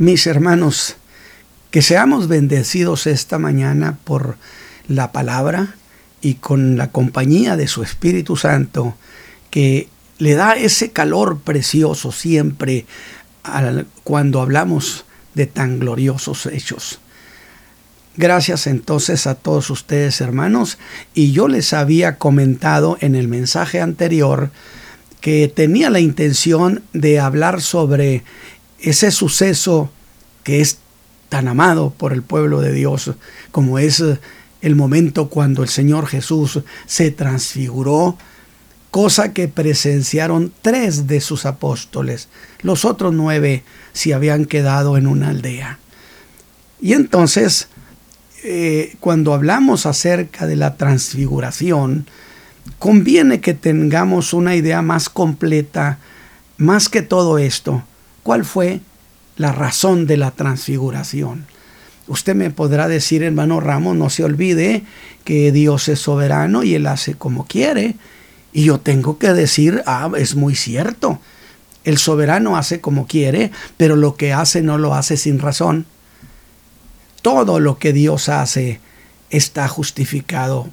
Mis hermanos, que seamos bendecidos esta mañana por la palabra y con la compañía de su Espíritu Santo, que le da ese calor precioso siempre cuando hablamos de tan gloriosos hechos. Gracias entonces a todos ustedes hermanos y yo les había comentado en el mensaje anterior que tenía la intención de hablar sobre ese suceso que es tan amado por el pueblo de Dios, como es el momento cuando el Señor Jesús se transfiguró, cosa que presenciaron tres de sus apóstoles. Los otros nueve se habían quedado en una aldea. Y entonces, eh, cuando hablamos acerca de la transfiguración, conviene que tengamos una idea más completa, más que todo esto, cuál fue la razón de la transfiguración. Usted me podrá decir, hermano Ramos, no se olvide que Dios es soberano y Él hace como quiere. Y yo tengo que decir, ah, es muy cierto. El soberano hace como quiere, pero lo que hace no lo hace sin razón. Todo lo que Dios hace está justificado.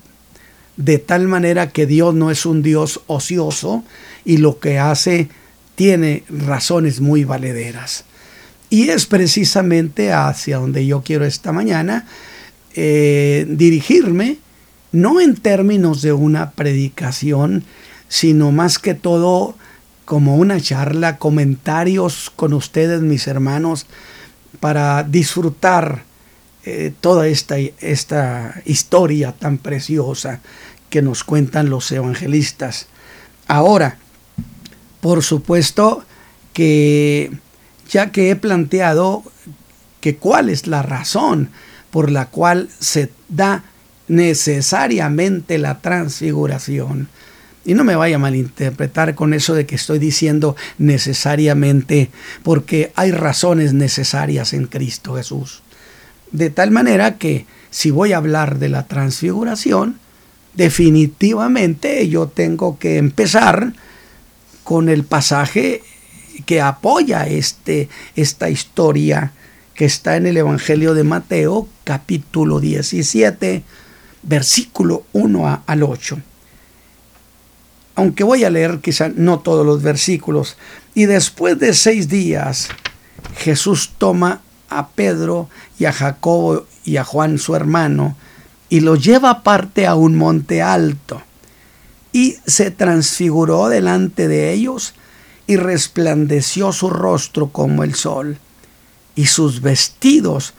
De tal manera que Dios no es un Dios ocioso y lo que hace tiene razones muy valederas. Y es precisamente hacia donde yo quiero esta mañana eh, dirigirme, no en términos de una predicación, sino más que todo como una charla, comentarios con ustedes, mis hermanos, para disfrutar eh, toda esta, esta historia tan preciosa que nos cuentan los evangelistas. Ahora, por supuesto que ya que he planteado que cuál es la razón por la cual se da necesariamente la transfiguración. Y no me vaya a malinterpretar con eso de que estoy diciendo necesariamente, porque hay razones necesarias en Cristo Jesús. De tal manera que si voy a hablar de la transfiguración, definitivamente yo tengo que empezar con el pasaje que apoya este, esta historia que está en el Evangelio de Mateo, capítulo 17, versículo 1 al 8. Aunque voy a leer quizá no todos los versículos. Y después de seis días, Jesús toma a Pedro y a Jacobo y a Juan su hermano y los lleva aparte a un monte alto. Y se transfiguró delante de ellos y resplandeció su rostro como el sol, y sus vestidos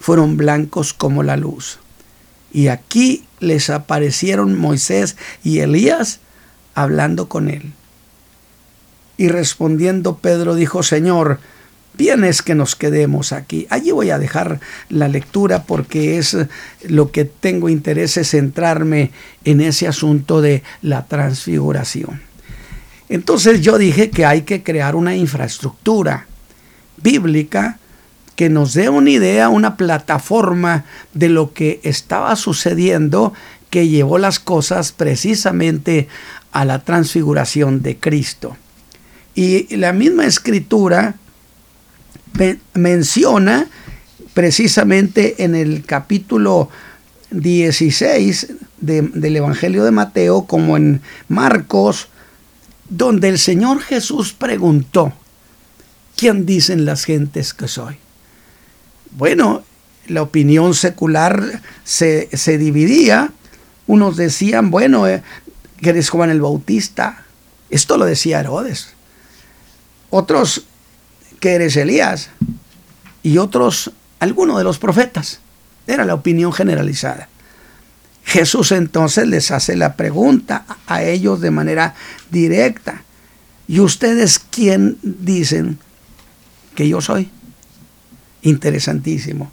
fueron blancos como la luz. Y aquí les aparecieron Moisés y Elías hablando con él. Y respondiendo Pedro dijo, Señor, bien es que nos quedemos aquí. Allí voy a dejar la lectura porque es lo que tengo interés es centrarme en ese asunto de la transfiguración. Entonces yo dije que hay que crear una infraestructura bíblica que nos dé una idea, una plataforma de lo que estaba sucediendo que llevó las cosas precisamente a la transfiguración de Cristo. Y la misma escritura menciona precisamente en el capítulo 16 del Evangelio de Mateo, como en Marcos, donde el Señor Jesús preguntó, ¿quién dicen las gentes que soy? Bueno, la opinión secular se, dividía. Unos decían, bueno, eh, que eres Juan el Bautista. Esto lo decía Herodes. Otros, que eres Elías. Y otros, alguno de los profetas. Era la opinión generalizada. Jesús entonces les hace la pregunta a ellos de manera directa. ¿Y ustedes quién dicen que yo soy? Interesantísimo.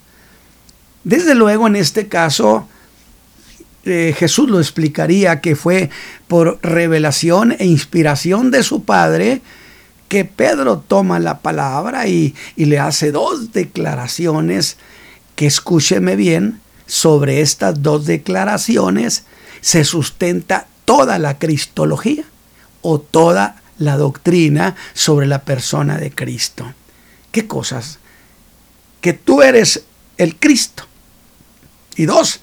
Desde luego en este caso eh, Jesús lo explicaría que fue por revelación e inspiración de su Padre que Pedro toma la palabra y, y le hace dos declaraciones que escúcheme bien, sobre estas dos declaraciones se sustenta toda la cristología o toda la doctrina sobre la persona de Cristo. ¿Qué cosas? que tú eres el Cristo. Y dos,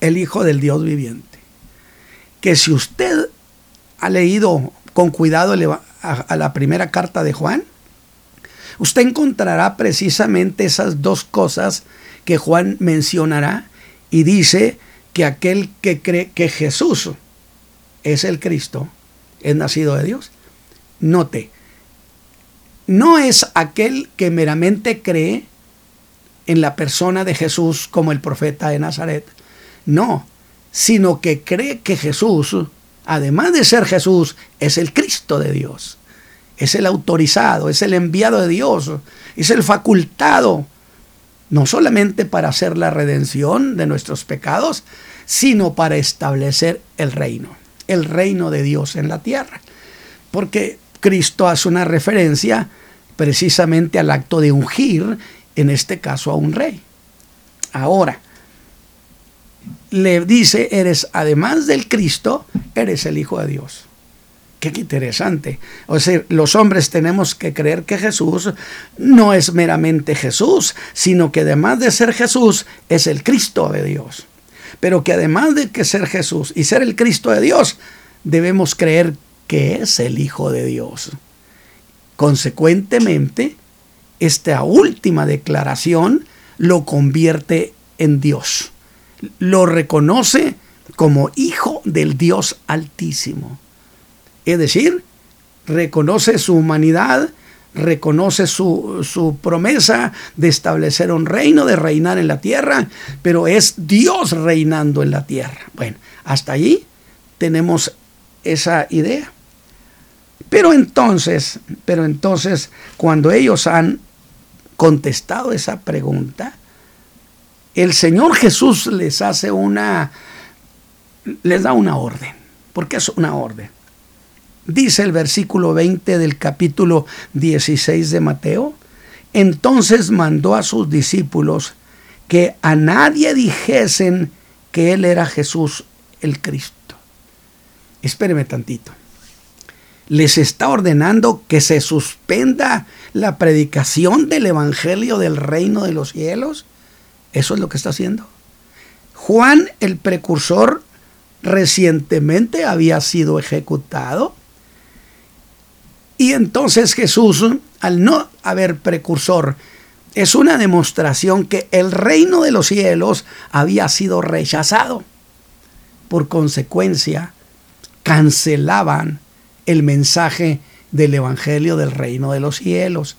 el Hijo del Dios viviente. Que si usted ha leído con cuidado a la primera carta de Juan, usted encontrará precisamente esas dos cosas que Juan mencionará y dice que aquel que cree que Jesús es el Cristo, es nacido de Dios. Note, no es aquel que meramente cree en la persona de Jesús como el profeta de Nazaret. No, sino que cree que Jesús, además de ser Jesús, es el Cristo de Dios. Es el autorizado, es el enviado de Dios, es el facultado, no solamente para hacer la redención de nuestros pecados, sino para establecer el reino, el reino de Dios en la tierra. Porque Cristo hace una referencia precisamente al acto de ungir, en este caso a un rey. Ahora, le dice, eres además del Cristo, eres el Hijo de Dios. Qué interesante. O sea, los hombres tenemos que creer que Jesús no es meramente Jesús, sino que además de ser Jesús, es el Cristo de Dios. Pero que además de que ser Jesús y ser el Cristo de Dios, debemos creer que es el Hijo de Dios. Consecuentemente, esta última declaración lo convierte en Dios. Lo reconoce como Hijo del Dios Altísimo. Es decir, reconoce su humanidad, reconoce su, su, promesa de establecer un reino, de reinar en la tierra, pero es Dios reinando en la tierra. Bueno, hasta allí tenemos esa idea. Pero entonces, pero entonces, cuando ellos han contestado esa pregunta, el Señor Jesús les hace una, les da una orden, porque es una orden. Dice el versículo 20 del capítulo 16 de Mateo, entonces mandó a sus discípulos que a nadie dijesen que Él era Jesús el Cristo. Espéreme tantito les está ordenando que se suspenda la predicación del Evangelio del reino de los cielos. Eso es lo que está haciendo. Juan el precursor recientemente había sido ejecutado. Y entonces Jesús, al no haber precursor, es una demostración que el reino de los cielos había sido rechazado. Por consecuencia, cancelaban el mensaje del Evangelio del reino de los cielos,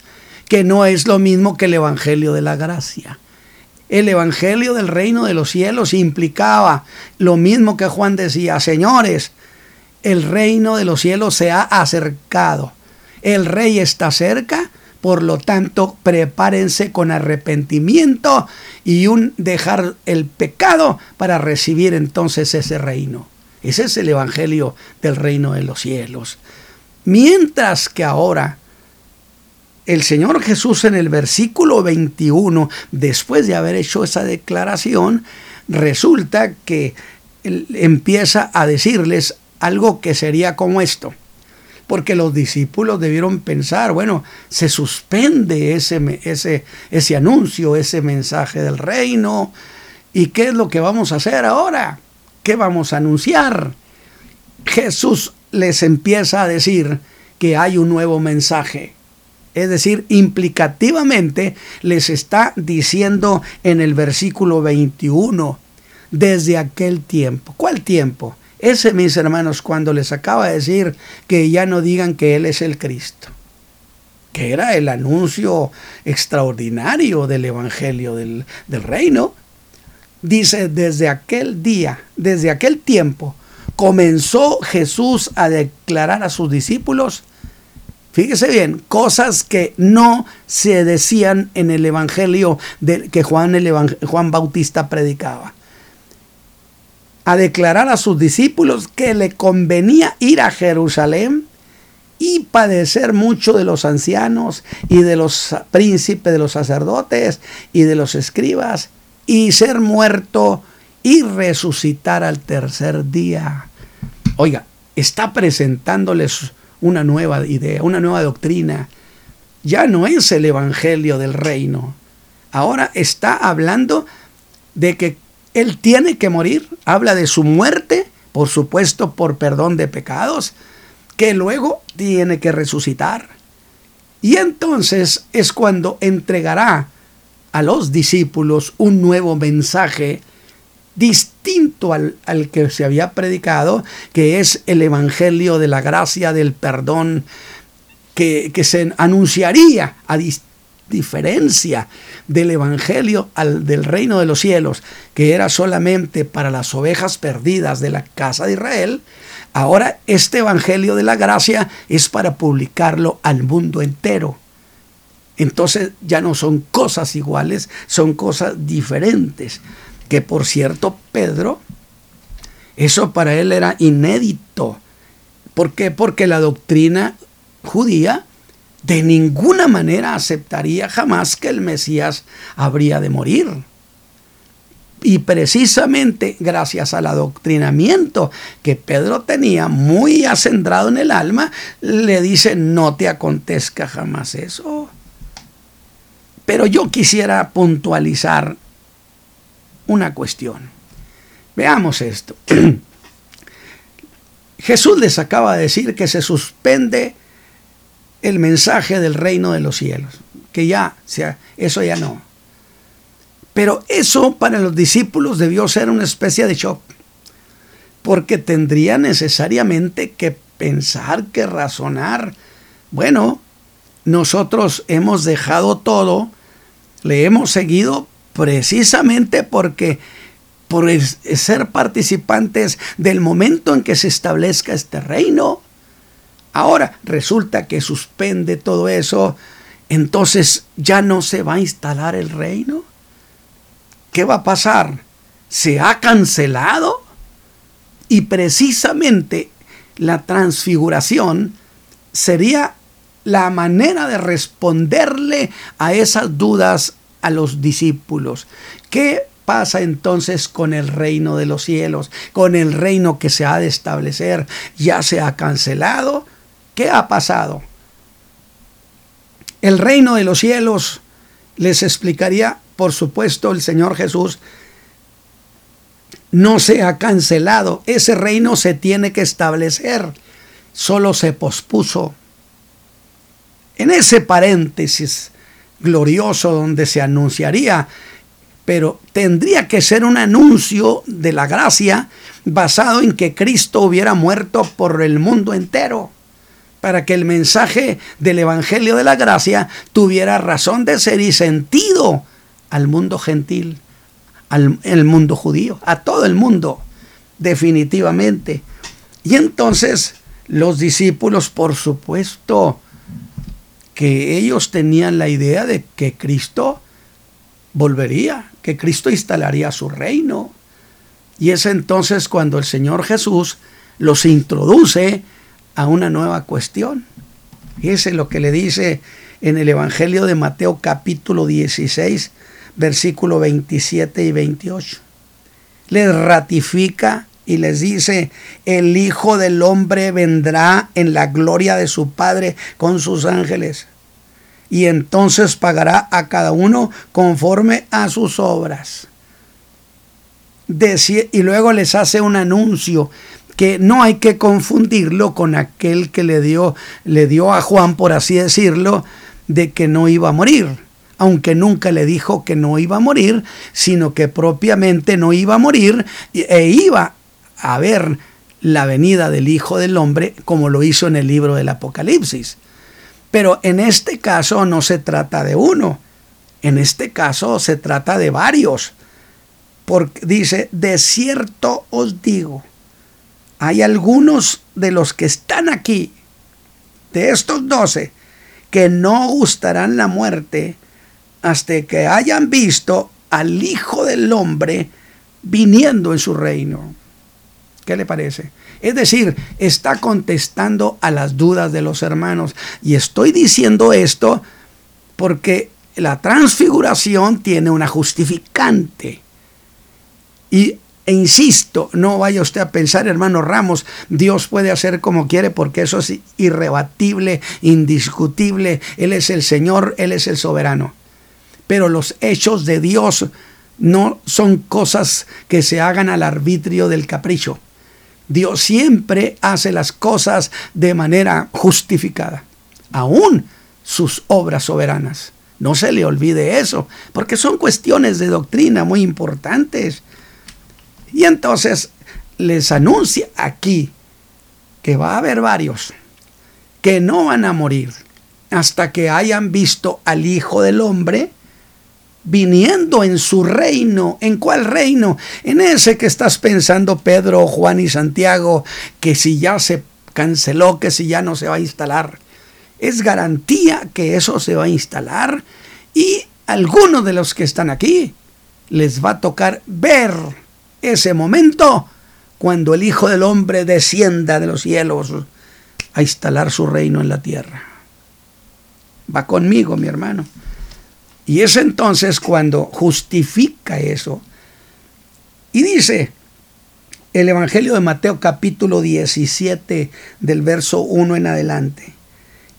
que no es lo mismo que el Evangelio de la gracia. El Evangelio del reino de los cielos implicaba lo mismo que Juan decía, señores, el reino de los cielos se ha acercado, el rey está cerca, por lo tanto prepárense con arrepentimiento y un dejar el pecado para recibir entonces ese reino. Ese es el Evangelio del reino de los cielos. Mientras que ahora el Señor Jesús en el versículo 21, después de haber hecho esa declaración, resulta que empieza a decirles algo que sería como esto. Porque los discípulos debieron pensar, bueno, se suspende ese, ese, ese anuncio, ese mensaje del reino. ¿Y qué es lo que vamos a hacer ahora? ¿Qué vamos a anunciar? Jesús les empieza a decir que hay un nuevo mensaje. Es decir, implicativamente les está diciendo en el versículo 21, desde aquel tiempo. ¿Cuál tiempo? Ese, mis hermanos, cuando les acaba de decir que ya no digan que Él es el Cristo, que era el anuncio extraordinario del Evangelio del, del Reino, dice, desde aquel día, desde aquel tiempo, comenzó Jesús a declarar a sus discípulos, fíjese bien, cosas que no se decían en el Evangelio de, que Juan, el Juan Bautista predicaba. A declarar a sus discípulos que le convenía ir a Jerusalén y padecer mucho de los ancianos y de los príncipes, de los sacerdotes y de los escribas y ser muerto y resucitar al tercer día. Oiga, está presentándoles una nueva idea, una nueva doctrina. Ya no es el Evangelio del reino. ahora está hablando de que Él tiene que morir, habla de su muerte, por supuesto por perdón de pecados, que luego tiene que resucitar. Y entonces es cuando entregará a los discípulos un nuevo mensaje distinto al, que se había predicado, que es el Evangelio de la gracia, del perdón, que, se anunciaría a diferencia del Evangelio al, del reino de los cielos, que era solamente para las ovejas perdidas de la casa de Israel, ahora este Evangelio de la gracia es para publicarlo al mundo entero. Entonces ya no son cosas iguales, son cosas diferentes que por cierto Pedro, eso para él era inédito. ¿Por qué? Porque la doctrina judía de ninguna manera aceptaría jamás que el Mesías habría de morir. Y precisamente gracias al adoctrinamiento que Pedro tenía muy acendrado en el alma, le dice, no te acontezca jamás eso. Pero yo quisiera puntualizar una cuestión. Veamos esto. Jesús les acaba de decir que se suspende el mensaje del reino de los cielos, que ya, sea, eso ya no. Pero eso para los discípulos debió ser una especie de shock, porque tendría necesariamente que pensar, que razonar. Bueno, nosotros hemos dejado todo, le hemos seguido precisamente porque por ser participantes del momento en que se establezca este reino. Ahora resulta que suspende todo eso, entonces ya no se va a instalar el reino. ¿Qué va a pasar? ¿Se ha cancelado? Y precisamente la transfiguración sería la manera de responderle a esas dudas a los discípulos. ¿Qué pasa entonces con el reino de los cielos? Con el reino que se ha de establecer. ¿Ya se ha cancelado? ¿Qué ha pasado? El reino de los cielos les explicaría, por supuesto, el Señor Jesús, no se ha cancelado. Ese reino se tiene que establecer. Solo se pospuso. En ese paréntesis glorioso donde se anunciaría, pero tendría que ser un anuncio de la gracia basado en que Cristo hubiera muerto por el mundo entero, para que el mensaje del Evangelio de la gracia tuviera razón de ser y sentido al mundo gentil, al el mundo judío, a todo el mundo, definitivamente. Y entonces los discípulos, por supuesto, que ellos tenían la idea de que Cristo volvería, que Cristo instalaría su reino. Y es entonces cuando el Señor Jesús los introduce a una nueva cuestión. Ese es lo que le dice en el Evangelio de Mateo capítulo 16, versículo 27 y 28. Les ratifica y les dice, el Hijo del Hombre vendrá en la gloria de su Padre con sus ángeles. Y entonces pagará a cada uno conforme a sus obras. y luego les hace un anuncio que no hay que confundirlo con aquel que le dio, le dio a Juan, por así decirlo, de que no iba a morir aunque nunca le dijo que no iba a morir, sino que propiamente no iba a morir e iba a ver la venida del Hijo del Hombre como lo hizo en el libro del Apocalipsis. Pero en este caso no se trata de uno, en este caso se trata de varios. Porque dice, de cierto os digo, hay algunos de los que están aquí, de estos doce, que no gustarán la muerte hasta que hayan visto al Hijo del Hombre viniendo en su reino. ¿Qué le parece? Es decir, está contestando a las dudas de los hermanos. Y estoy diciendo esto porque la transfiguración tiene una justificante. Y e insisto, no vaya usted a pensar, hermano Ramos, Dios puede hacer como quiere porque eso es irrebatible, indiscutible. Él es el Señor, Él es el soberano. Pero los hechos de Dios no son cosas que se hagan al arbitrio del capricho. Dios siempre hace las cosas de manera justificada, aún sus obras soberanas. No se le olvide eso, porque son cuestiones de doctrina muy importantes. Y entonces les anuncia aquí que va a haber varios que no van a morir hasta que hayan visto al Hijo del Hombre viniendo en su reino. ¿En cuál reino? En ese que estás pensando Pedro, Juan y Santiago, que si ya se canceló, que si ya no se va a instalar. Es garantía que eso se va a instalar y algunos de los que están aquí les va a tocar ver ese momento cuando el Hijo del Hombre descienda de los cielos a instalar su reino en la tierra. Va conmigo, mi hermano. Y es entonces cuando justifica eso. Y dice el Evangelio de Mateo capítulo 17 del verso 1 en adelante.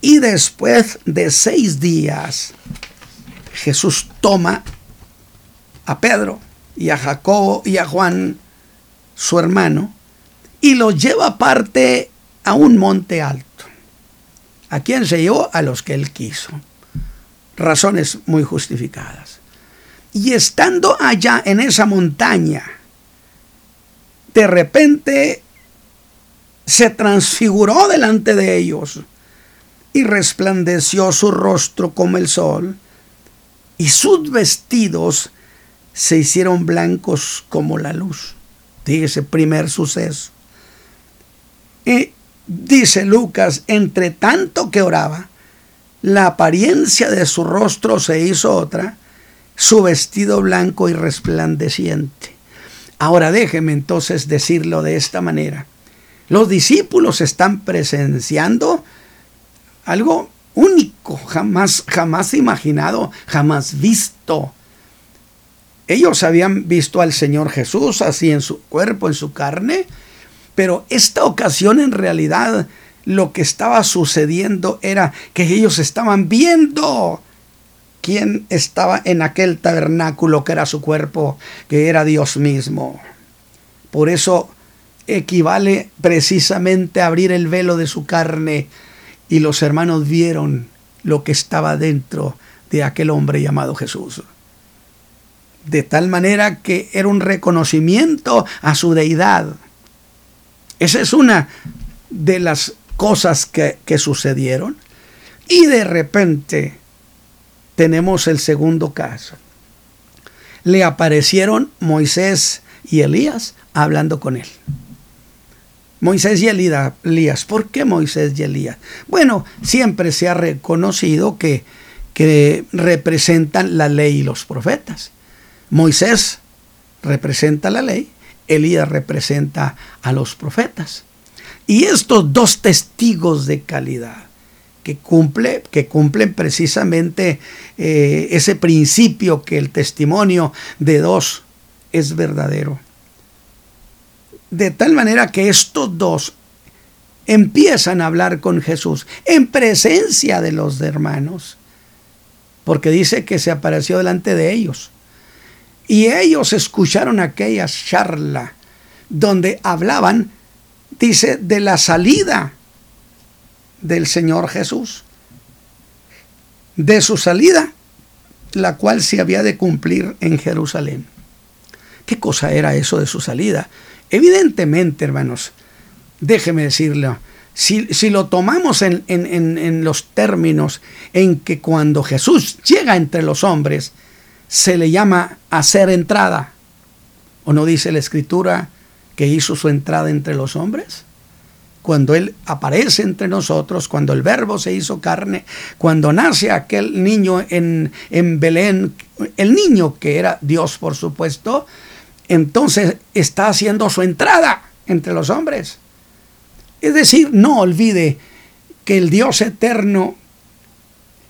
Y después de seis días, Jesús toma a Pedro y a Jacobo y a Juan, su hermano, y los lleva aparte a un monte alto. ¿A quién se llevó? A los que él quiso razones muy justificadas. Y estando allá en esa montaña, de repente se transfiguró delante de ellos y resplandeció su rostro como el sol y sus vestidos se hicieron blancos como la luz. ese primer suceso. Y dice Lucas, entre tanto que oraba, la apariencia de su rostro se hizo otra, su vestido blanco y resplandeciente. Ahora déjeme entonces decirlo de esta manera. Los discípulos están presenciando algo único, jamás, jamás imaginado, jamás visto. Ellos habían visto al Señor Jesús así en su cuerpo, en su carne, pero esta ocasión en realidad lo que estaba sucediendo era que ellos estaban viendo quién estaba en aquel tabernáculo que era su cuerpo, que era Dios mismo. Por eso equivale precisamente a abrir el velo de su carne y los hermanos vieron lo que estaba dentro de aquel hombre llamado Jesús. De tal manera que era un reconocimiento a su deidad. Esa es una de las cosas que, sucedieron. Y de repente tenemos el segundo caso. Le aparecieron Moisés y Elías hablando con él. Moisés y Elías. ¿Por qué Moisés y Elías? Bueno, siempre se ha reconocido que, que representan la ley y los profetas. Moisés representa la ley, Elías representa a los profetas. Y estos dos testigos de calidad que, cumple, que cumplen precisamente eh, ese principio que el testimonio de dos es verdadero. De tal manera que estos dos empiezan a hablar con Jesús en presencia de los hermanos, porque dice que se apareció delante de ellos. Y ellos escucharon aquella charla donde hablaban dice, de la salida del Señor Jesús, de su salida, la cual se había de cumplir en Jerusalén. ¿Qué cosa era eso de su salida? Evidentemente, hermanos, déjeme decirlo, si, lo tomamos en, en, los términos en que cuando Jesús llega entre los hombres, se le llama hacer entrada, ¿o no dice la escritura que hizo su entrada entre los hombres? Cuando Él aparece entre nosotros, cuando el verbo se hizo carne, cuando nace aquel niño en, en Belén, el niño que era Dios por supuesto, entonces está haciendo su entrada entre los hombres. Es decir, no olvide que el Dios eterno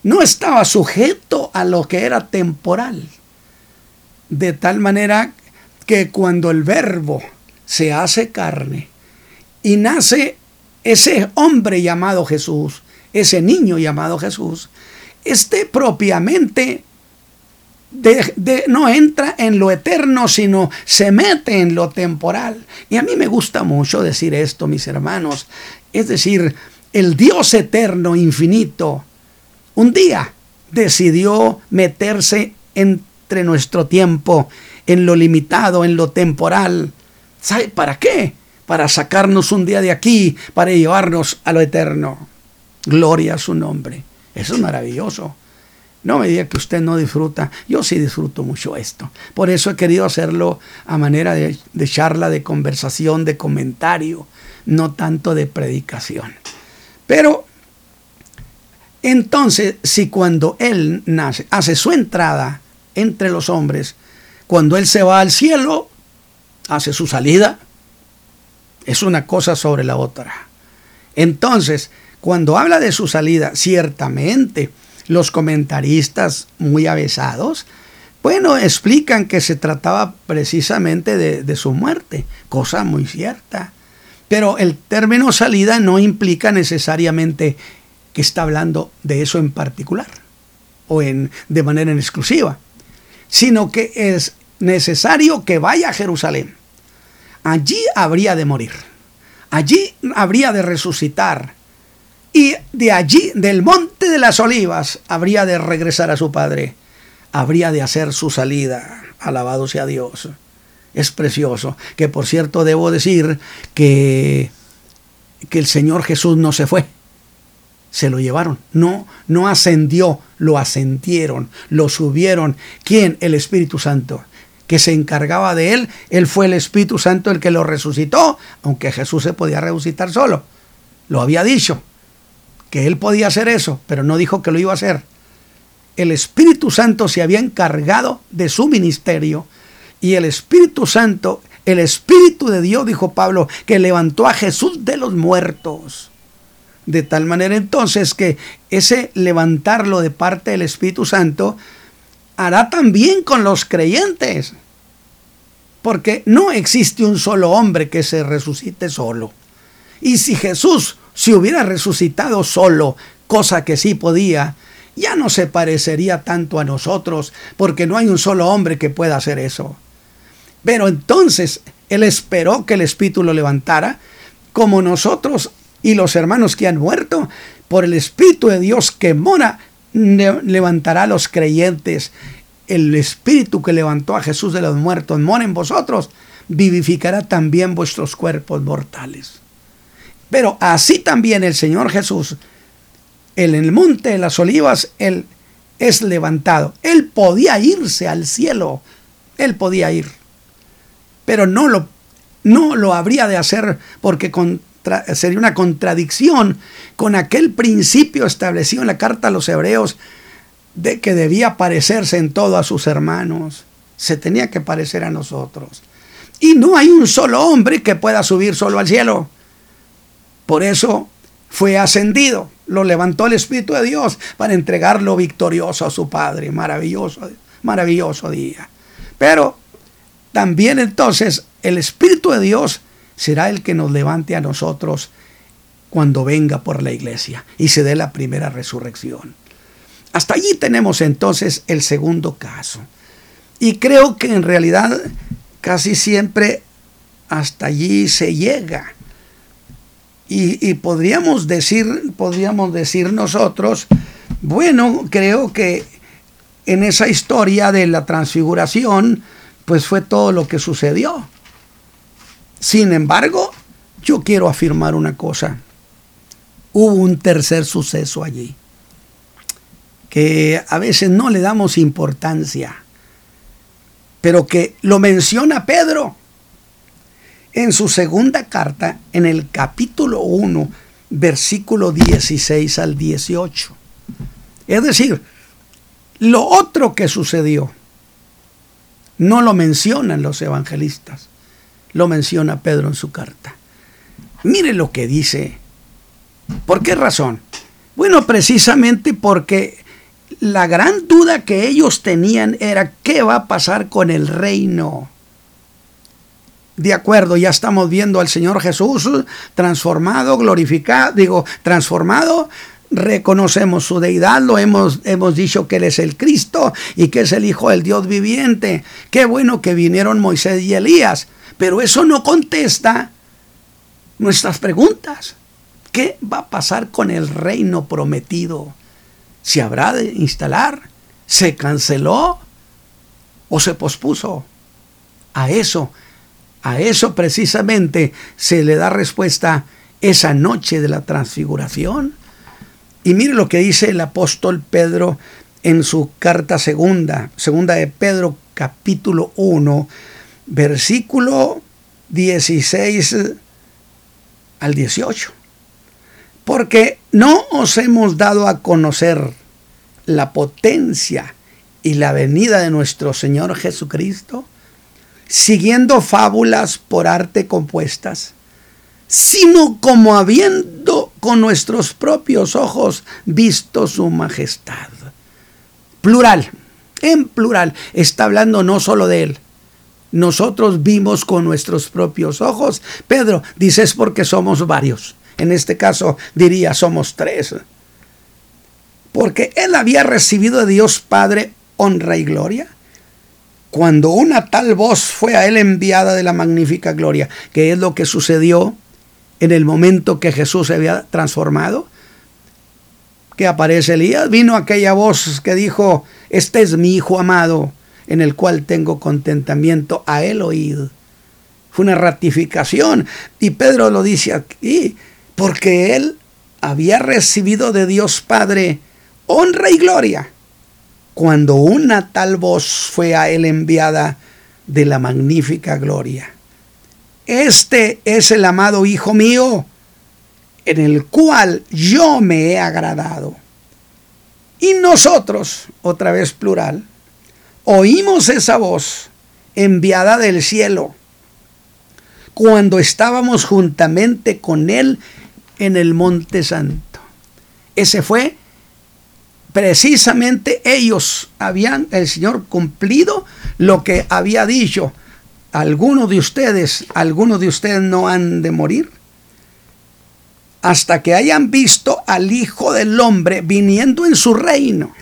no estaba sujeto a lo que era temporal. De tal manera que cuando el verbo se hace carne y nace ese hombre llamado Jesús, ese niño llamado Jesús, este propiamente no entra en lo eterno, sino se mete en lo temporal. Y a mí me gusta mucho decir esto, mis hermanos. Es decir, el Dios eterno, infinito, un día decidió meterse entre nuestro tiempo, en lo limitado, en lo temporal. ¿Sabe para qué? Para sacarnos un día de aquí, para llevarnos a lo eterno. Gloria a su nombre. Eso es maravilloso. No me diga que usted no disfruta. Yo sí disfruto mucho esto. Por eso he querido hacerlo a manera de, charla, de conversación, de comentario, no tanto de predicación. Pero entonces, si cuando Él nace, hace su entrada entre los hombres, cuando Él se va al cielo, hace su salida, es una cosa sobre la otra. Entonces, cuando habla de su salida, ciertamente, los comentaristas muy avesados, bueno, explican que se trataba precisamente de, su muerte, cosa muy cierta. Pero el término salida no implica necesariamente que está hablando de eso en particular o en, de manera en exclusiva, sino que es necesario que vaya a Jerusalén. Allí habría de morir, allí habría de resucitar, y de allí, del monte de las olivas, habría de regresar a su padre. Habría de hacer su salida. Alabado sea Dios. Es precioso. Que por cierto debo decir que, que el Señor Jesús no se fue. Se lo llevaron. No, no ascendió, lo ascendieron, lo subieron. ¿Quién? El Espíritu Santo que se encargaba de él, él fue el Espíritu Santo el que lo resucitó, aunque Jesús se podía resucitar solo. Lo había dicho que él podía hacer eso, pero no dijo que lo iba a hacer. El Espíritu Santo se había encargado de su ministerio y el Espíritu Santo, el Espíritu de Dios, dijo Pablo, que levantó a Jesús de los muertos. De tal manera entonces que ese levantarlo de parte del Espíritu Santo hará también con los creyentes. Porque no existe un solo hombre que se resucite solo. Y si Jesús si hubiera resucitado solo, cosa que sí podía, ya no se parecería tanto a nosotros, porque no hay un solo hombre que pueda hacer eso. Pero entonces Él esperó que el Espíritu lo levantara, como nosotros y los hermanos que han muerto, por el Espíritu de Dios que mora, levantará a los creyentes. El Espíritu que levantó a Jesús de los muertos mora en vosotros, vivificará también vuestros cuerpos mortales. Pero así también el Señor Jesús, en el monte de las olivas, Él es levantado. Él podía irse al cielo, Él podía ir. Pero no lo, no lo habría de hacer porque sería una contradicción con aquel principio establecido en la carta a los hebreos de que debía parecerse en todo a sus hermanos. Se tenía que parecer a nosotros. Y no hay un solo hombre que pueda subir solo al cielo. Por eso fue ascendido, lo levantó el Espíritu de Dios para entregarlo victorioso a su Padre. Maravilloso, maravilloso día. Pero también entonces el Espíritu de Dios será el que nos levante a nosotros cuando venga por la iglesia y se dé la primera resurrección. Hasta allí tenemos entonces el segundo caso. Y creo que en realidad casi siempre hasta allí se llega. Y, podríamos decir, podríamos decir nosotros, bueno, creo que en esa historia de la transfiguración, pues fue todo lo que sucedió. Sin embargo, yo quiero afirmar una cosa. Hubo un tercer suceso allí, que a veces no le damos importancia, pero que lo menciona Pedro en su segunda carta, en el capítulo 1, versículo 16 al 18. Es decir, lo otro que sucedió no lo mencionan los evangelistas, lo menciona Pedro en su carta. Mire lo que dice. ¿Por qué razón? Bueno, precisamente porque la gran duda que ellos tenían era qué va a pasar con el reino de acuerdo, ya estamos viendo al Señor Jesús transformado, glorificado, digo, transformado, reconocemos su deidad, lo hemos, hemos dicho que Él es el Cristo y que es el Hijo del Dios viviente. Qué bueno que vinieron Moisés y Elías, pero eso no contesta nuestras preguntas. ¿Qué va a pasar con el reino prometido? ¿Se habrá de instalar? ¿Se canceló? ¿O se pospuso? A eso, a eso precisamente se le da respuesta esa noche de la transfiguración. Y mire lo que dice el apóstol Pedro en su carta segunda, segunda de Pedro capítulo 1, versículo 16 al 18. Porque no os hemos dado a conocer la potencia y la venida de nuestro Señor Jesucristo, siguiendo fábulas por arte compuestas, sino como habiendo con nuestros propios ojos visto su majestad. Plural, en plural, está hablando no solo de él. Nosotros vimos con nuestros propios ojos. Pedro dice es porque somos varios. En este caso diría somos tres. Porque él había recibido de Dios Padre honra y gloria. Cuando una tal voz fue a él enviada de la magnífica gloria, que es lo que sucedió en el momento que Jesús se había transformado, que aparece Elías, vino aquella voz que dijo, este es mi Hijo amado, en el cual tengo contentamiento, a él oíd. Fue una ratificación. Y Pedro lo dice aquí, porque él había recibido de Dios Padre honra y gloria cuando una tal voz fue a él enviada de la magnífica gloria. Este es el amado Hijo mío, en el cual yo me he agradado. Y nosotros, otra vez plural, oímos esa voz enviada del cielo cuando estábamos juntamente con Él en el Monte Santo. Ese fue precisamente ellos habían, el Señor cumplido lo que había dicho algunos de ustedes, algunos de ustedes no han de morir hasta que hayan visto al Hijo del Hombre viniendo en su reino.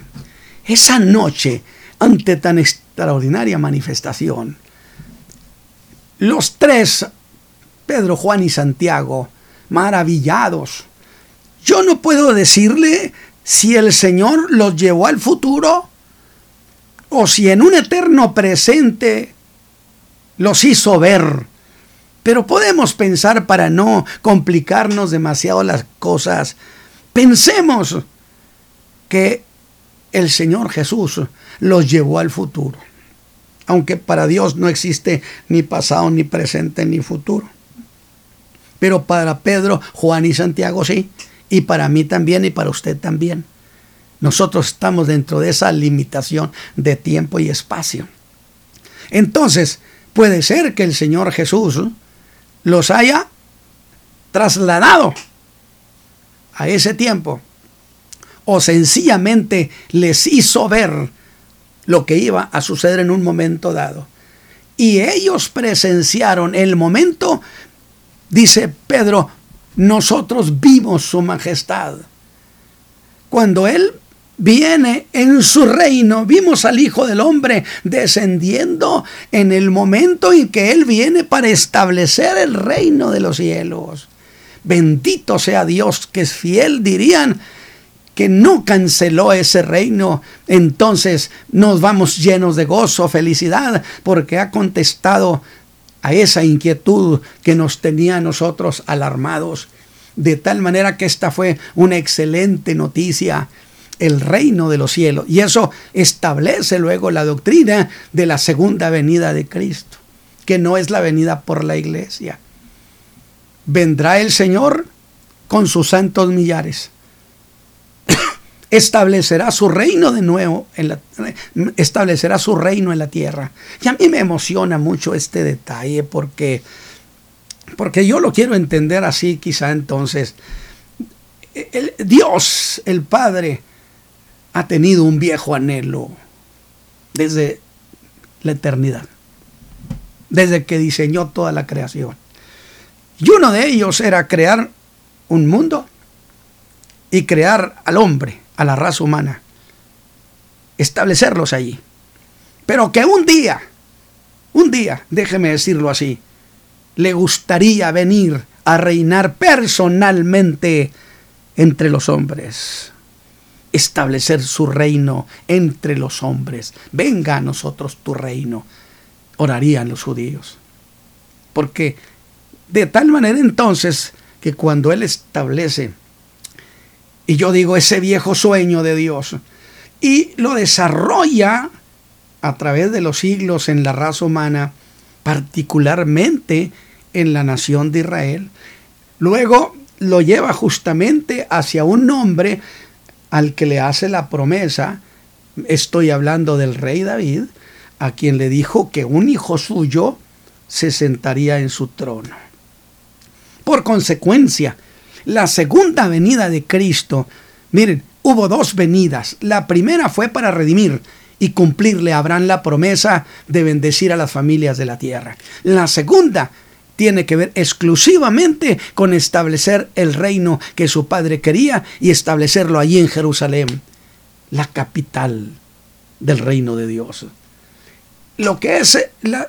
Esa noche, ante tan extraordinaria manifestación, los tres, Pedro, Juan y Santiago, maravillados. Yo no puedo decirle si el Señor los llevó al futuro o si en un eterno presente los hizo ver. Pero podemos pensar para no complicarnos demasiado las cosas. Pensemos que el Señor Jesús los llevó al futuro. Aunque para Dios no existe ni pasado, ni presente, ni futuro. Pero para Pedro, Juan y Santiago sí. Y para mí también y para usted también. Nosotros estamos dentro de esa limitación de tiempo y espacio. Entonces, Puede ser que el Señor Jesús los haya trasladado a ese tiempo o sencillamente les hizo ver lo que iba a suceder en un momento dado. Y ellos presenciaron el momento, dice Pedro, nosotros vimos su majestad. Cuando Él viene en su reino. Vimos al Hijo del Hombre descendiendo en el momento en que Él viene para establecer el reino de los cielos. Bendito sea Dios que es fiel, dirían que no canceló ese reino, entonces nos vamos llenos de gozo, felicidad, porque ha contestado a esa inquietud que nos tenía a nosotros alarmados. De tal manera que esta fue una excelente noticia el reino de los cielos. Y eso establece luego la doctrina de la segunda venida de Cristo, que no es la venida por la iglesia. Vendrá el Señor con sus santos millares. Establecerá su reino de nuevo, en la, establecerá su reino en la tierra. Y a mí me emociona mucho este detalle porque, porque yo lo quiero entender así quizá entonces. El, Dios, el Padre, ha tenido un viejo anhelo desde la eternidad, desde que diseñó toda la creación. Y uno de ellos era crear un mundo y crear al hombre, a la raza humana, establecerlos allí. Pero que un día, un día, déjeme decirlo así, le gustaría venir a reinar personalmente entre los hombres, establecer su reino entre los hombres. Venga a nosotros tu reino, orarían los judíos. Porque de tal manera entonces que cuando Él establece, y yo digo ese viejo sueño de Dios, y lo desarrolla a través de los siglos en la raza humana, particularmente en la nación de Israel, luego lo lleva justamente hacia un hombre al que le hace la promesa, estoy hablando del rey David, a quien le dijo que un hijo suyo se sentaría en su trono. Por consecuencia, la segunda venida de Cristo, miren, hubo dos venidas. La primera fue para redimir y cumplirle a Abraham la promesa de bendecir a las familias de la tierra. La segunda tiene que ver exclusivamente con establecer el reino que su padre quería y establecerlo allí en Jerusalén, la capital del reino de Dios. Lo que es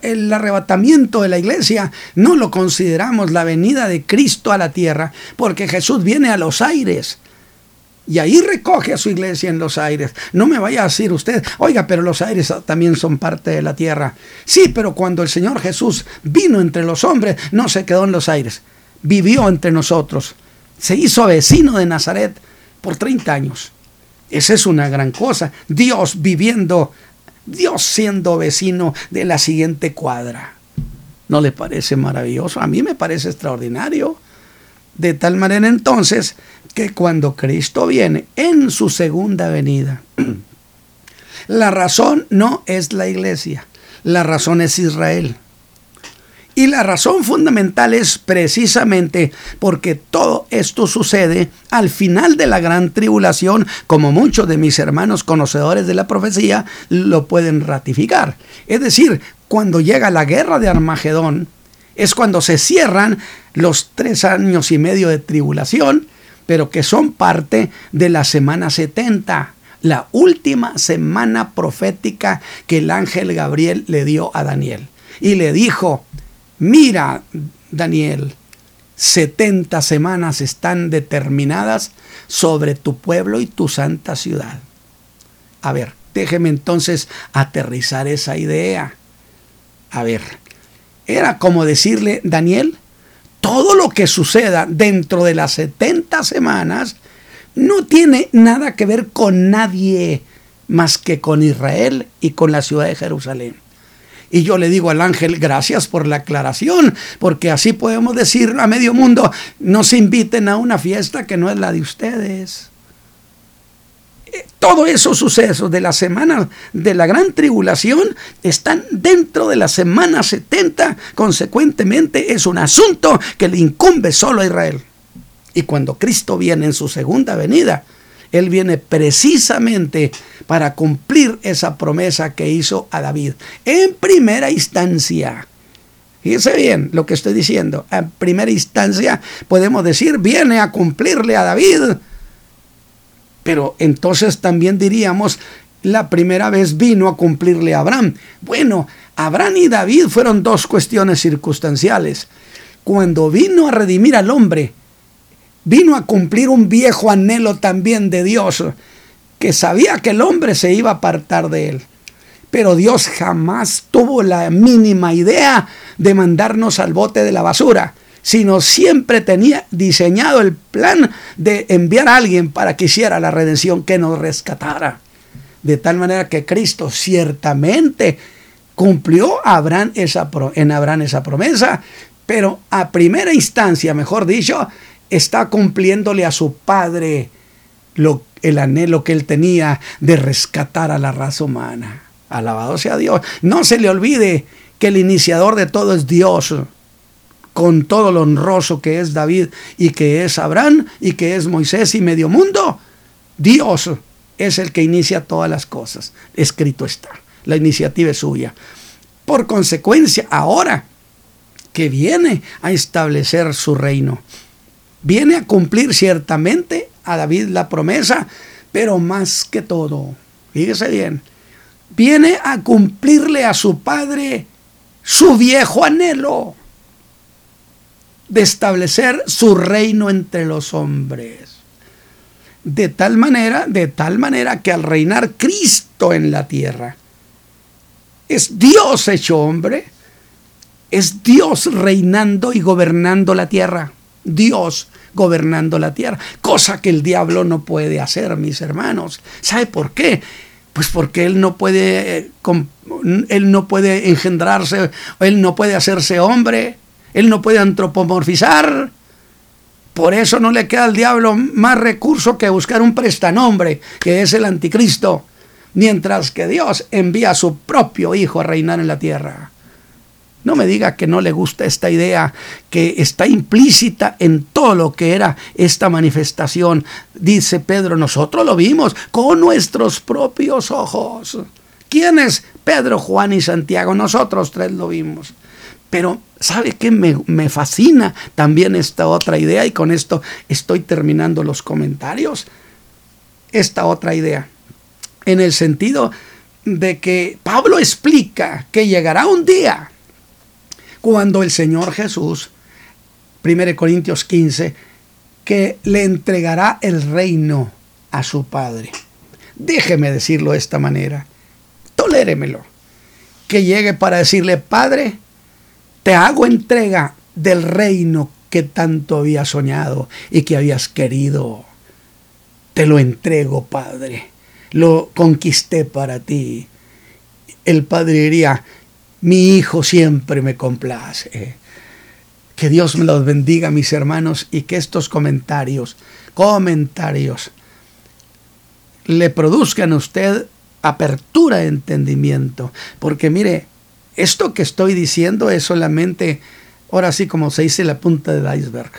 el arrebatamiento de la iglesia no lo consideramos la venida de Cristo a la tierra, porque Jesús viene a los aires y ahí recoge a su iglesia en los aires. No me vaya a decir usted, oiga, pero los aires también son parte de la tierra. Sí, pero cuando el Señor Jesús vino entre los hombres, no se quedó en los aires, vivió entre nosotros. Se hizo vecino de Nazaret por 30 años. Esa es una gran cosa. Dios viviendo, Dios siendo vecino de la siguiente cuadra. ¿No le parece maravilloso? A mí me parece extraordinario. De tal manera entonces que cuando Cristo viene en su segunda venida, la razón no es la iglesia, la razón es Israel. Y la razón fundamental es precisamente porque todo esto sucede al final de la gran tribulación, como muchos de mis hermanos conocedores de la profecía lo pueden ratificar. Es decir, cuando llega la guerra de Armagedón, es cuando se cierran los tres años y medio de tribulación, pero que son parte de la semana 70, la última semana profética que el ángel Gabriel le dio a Daniel. Y le dijo, mira, Daniel, 70 semanas están determinadas sobre tu pueblo y tu santa ciudad. A ver, déjeme entonces aterrizar esa idea. A ver, era como decirle, Daniel, todo lo que suceda dentro de las 70 semanas no tiene nada que ver con nadie más que con Israel y con la ciudad de Jerusalén. Y yo le digo al ángel, gracias por la aclaración, porque así podemos decir a medio mundo, no se inviten a una fiesta que no es la de ustedes. Todos esos sucesos de la semana de la gran tribulación están dentro de la semana 70. Consecuentemente es un asunto que le incumbe solo a Israel. Y cuando Cristo viene en su segunda venida, Él viene precisamente para cumplir esa promesa que hizo a David. En primera instancia. Fíjese bien lo que estoy diciendo. En primera instancia podemos decir, viene a cumplirle a David pero entonces también diríamos, la primera vez vino a cumplirle a Abraham. Bueno, Abraham y David fueron dos cuestiones circunstanciales. Cuando vino a redimir al hombre, vino a cumplir un viejo anhelo también de Dios, que sabía que el hombre se iba a apartar de él. Pero Dios jamás tuvo la mínima idea de mandarnos al bote de la basura sino siempre tenía diseñado el plan de enviar a alguien para que hiciera la redención, que nos rescatara. De tal manera que Cristo ciertamente cumplió en Abraham esa promesa, pero a primera instancia, mejor dicho, está cumpliéndole a su padre el anhelo que él tenía de rescatar a la raza humana. Alabado sea Dios. No se le olvide que el iniciador de todo es Dios con todo lo honroso que es David y que es Abraham y que es Moisés y medio mundo, Dios es el que inicia todas las cosas. Escrito está. La iniciativa es suya. Por consecuencia, ahora que viene a establecer su reino, viene a cumplir ciertamente a David la promesa, pero más que todo, fíjese bien, viene a cumplirle a su padre su viejo anhelo de establecer su reino entre los hombres. De tal manera, de tal manera que al reinar Cristo en la tierra, es Dios hecho hombre, es Dios reinando y gobernando la tierra. Dios gobernando la tierra, cosa que el diablo no puede hacer, mis hermanos. ¿Sabe por qué? Pues porque él no puede, eh, él no puede engendrarse, él no puede hacerse hombre, él no puede antropomorfizar. Por eso no le queda al diablo más recurso que buscar un prestanombre, que es el anticristo, mientras que Dios envía a su propio Hijo a reinar en la tierra. No me diga que no le gusta esta idea que está implícita en todo lo que era esta manifestación. Dice Pedro, nosotros lo vimos con nuestros propios ojos. ¿Quién es Pedro, Juan y Santiago? Nosotros tres lo vimos. Pero ¿sabe qué? Me, me, fascina también esta otra idea y con esto estoy terminando los comentarios. Esta otra idea. En el sentido de que Pablo explica que llegará un día cuando el Señor Jesús, 1 Corintios 15, que le entregará el reino a su Padre. Déjeme decirlo de esta manera, toléremelo, que llegue para decirle, Padre, te hago entrega del reino que tanto había soñado y que habías querido. Te lo entrego, Padre. Lo conquisté para ti. El Padre diría, mi hijo siempre me complace. Que Dios me los bendiga, mis hermanos, y que estos comentarios, comentarios, le produzcan a usted apertura de entendimiento. Porque mire, esto que estoy diciendo es solamente, ahora sí como se dice, la punta del iceberg.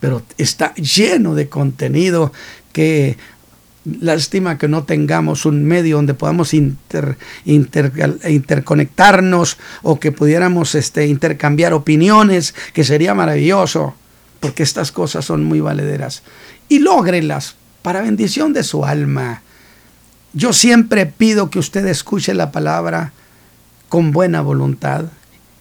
Pero está lleno de contenido que Lástima que no tengamos un medio donde podamos interconectarnos o que pudiéramos este, intercambiar opiniones, que sería maravilloso, porque estas cosas son muy valederas. Y lógrenlas para bendición de su alma. Yo siempre pido que usted escuche la palabra con buena voluntad.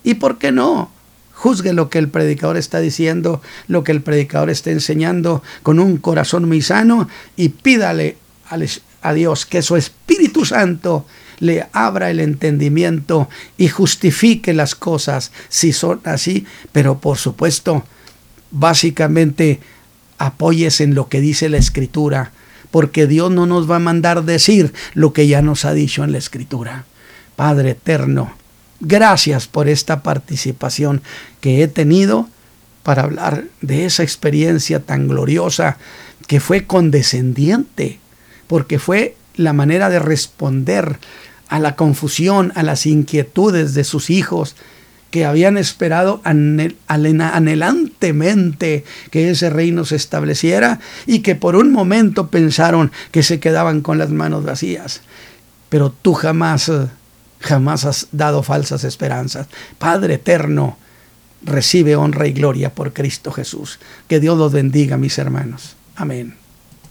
¿Y por qué no? Juzgue lo que el predicador está diciendo, lo que el predicador está enseñando con un corazón muy sano y pídale a Dios que su Espíritu Santo le abra el entendimiento y justifique las cosas si son así, pero por supuesto, básicamente apoyes en lo que dice la Escritura, porque Dios no nos va a mandar decir lo que ya nos ha dicho en la Escritura. Padre eterno, Gracias por esta participación que he tenido para hablar de esa experiencia tan gloriosa que fue condescendiente, porque fue la manera de responder a la confusión, a las inquietudes de sus hijos, que habían esperado anhelantemente que ese reino se estableciera y que por un momento pensaron que se quedaban con las manos vacías. Pero tú jamás eh, jamás has dado falsas esperanzas. Padre eterno, recibe honra y gloria por Cristo Jesús. Que Dios los bendiga, mis hermanos. Amén.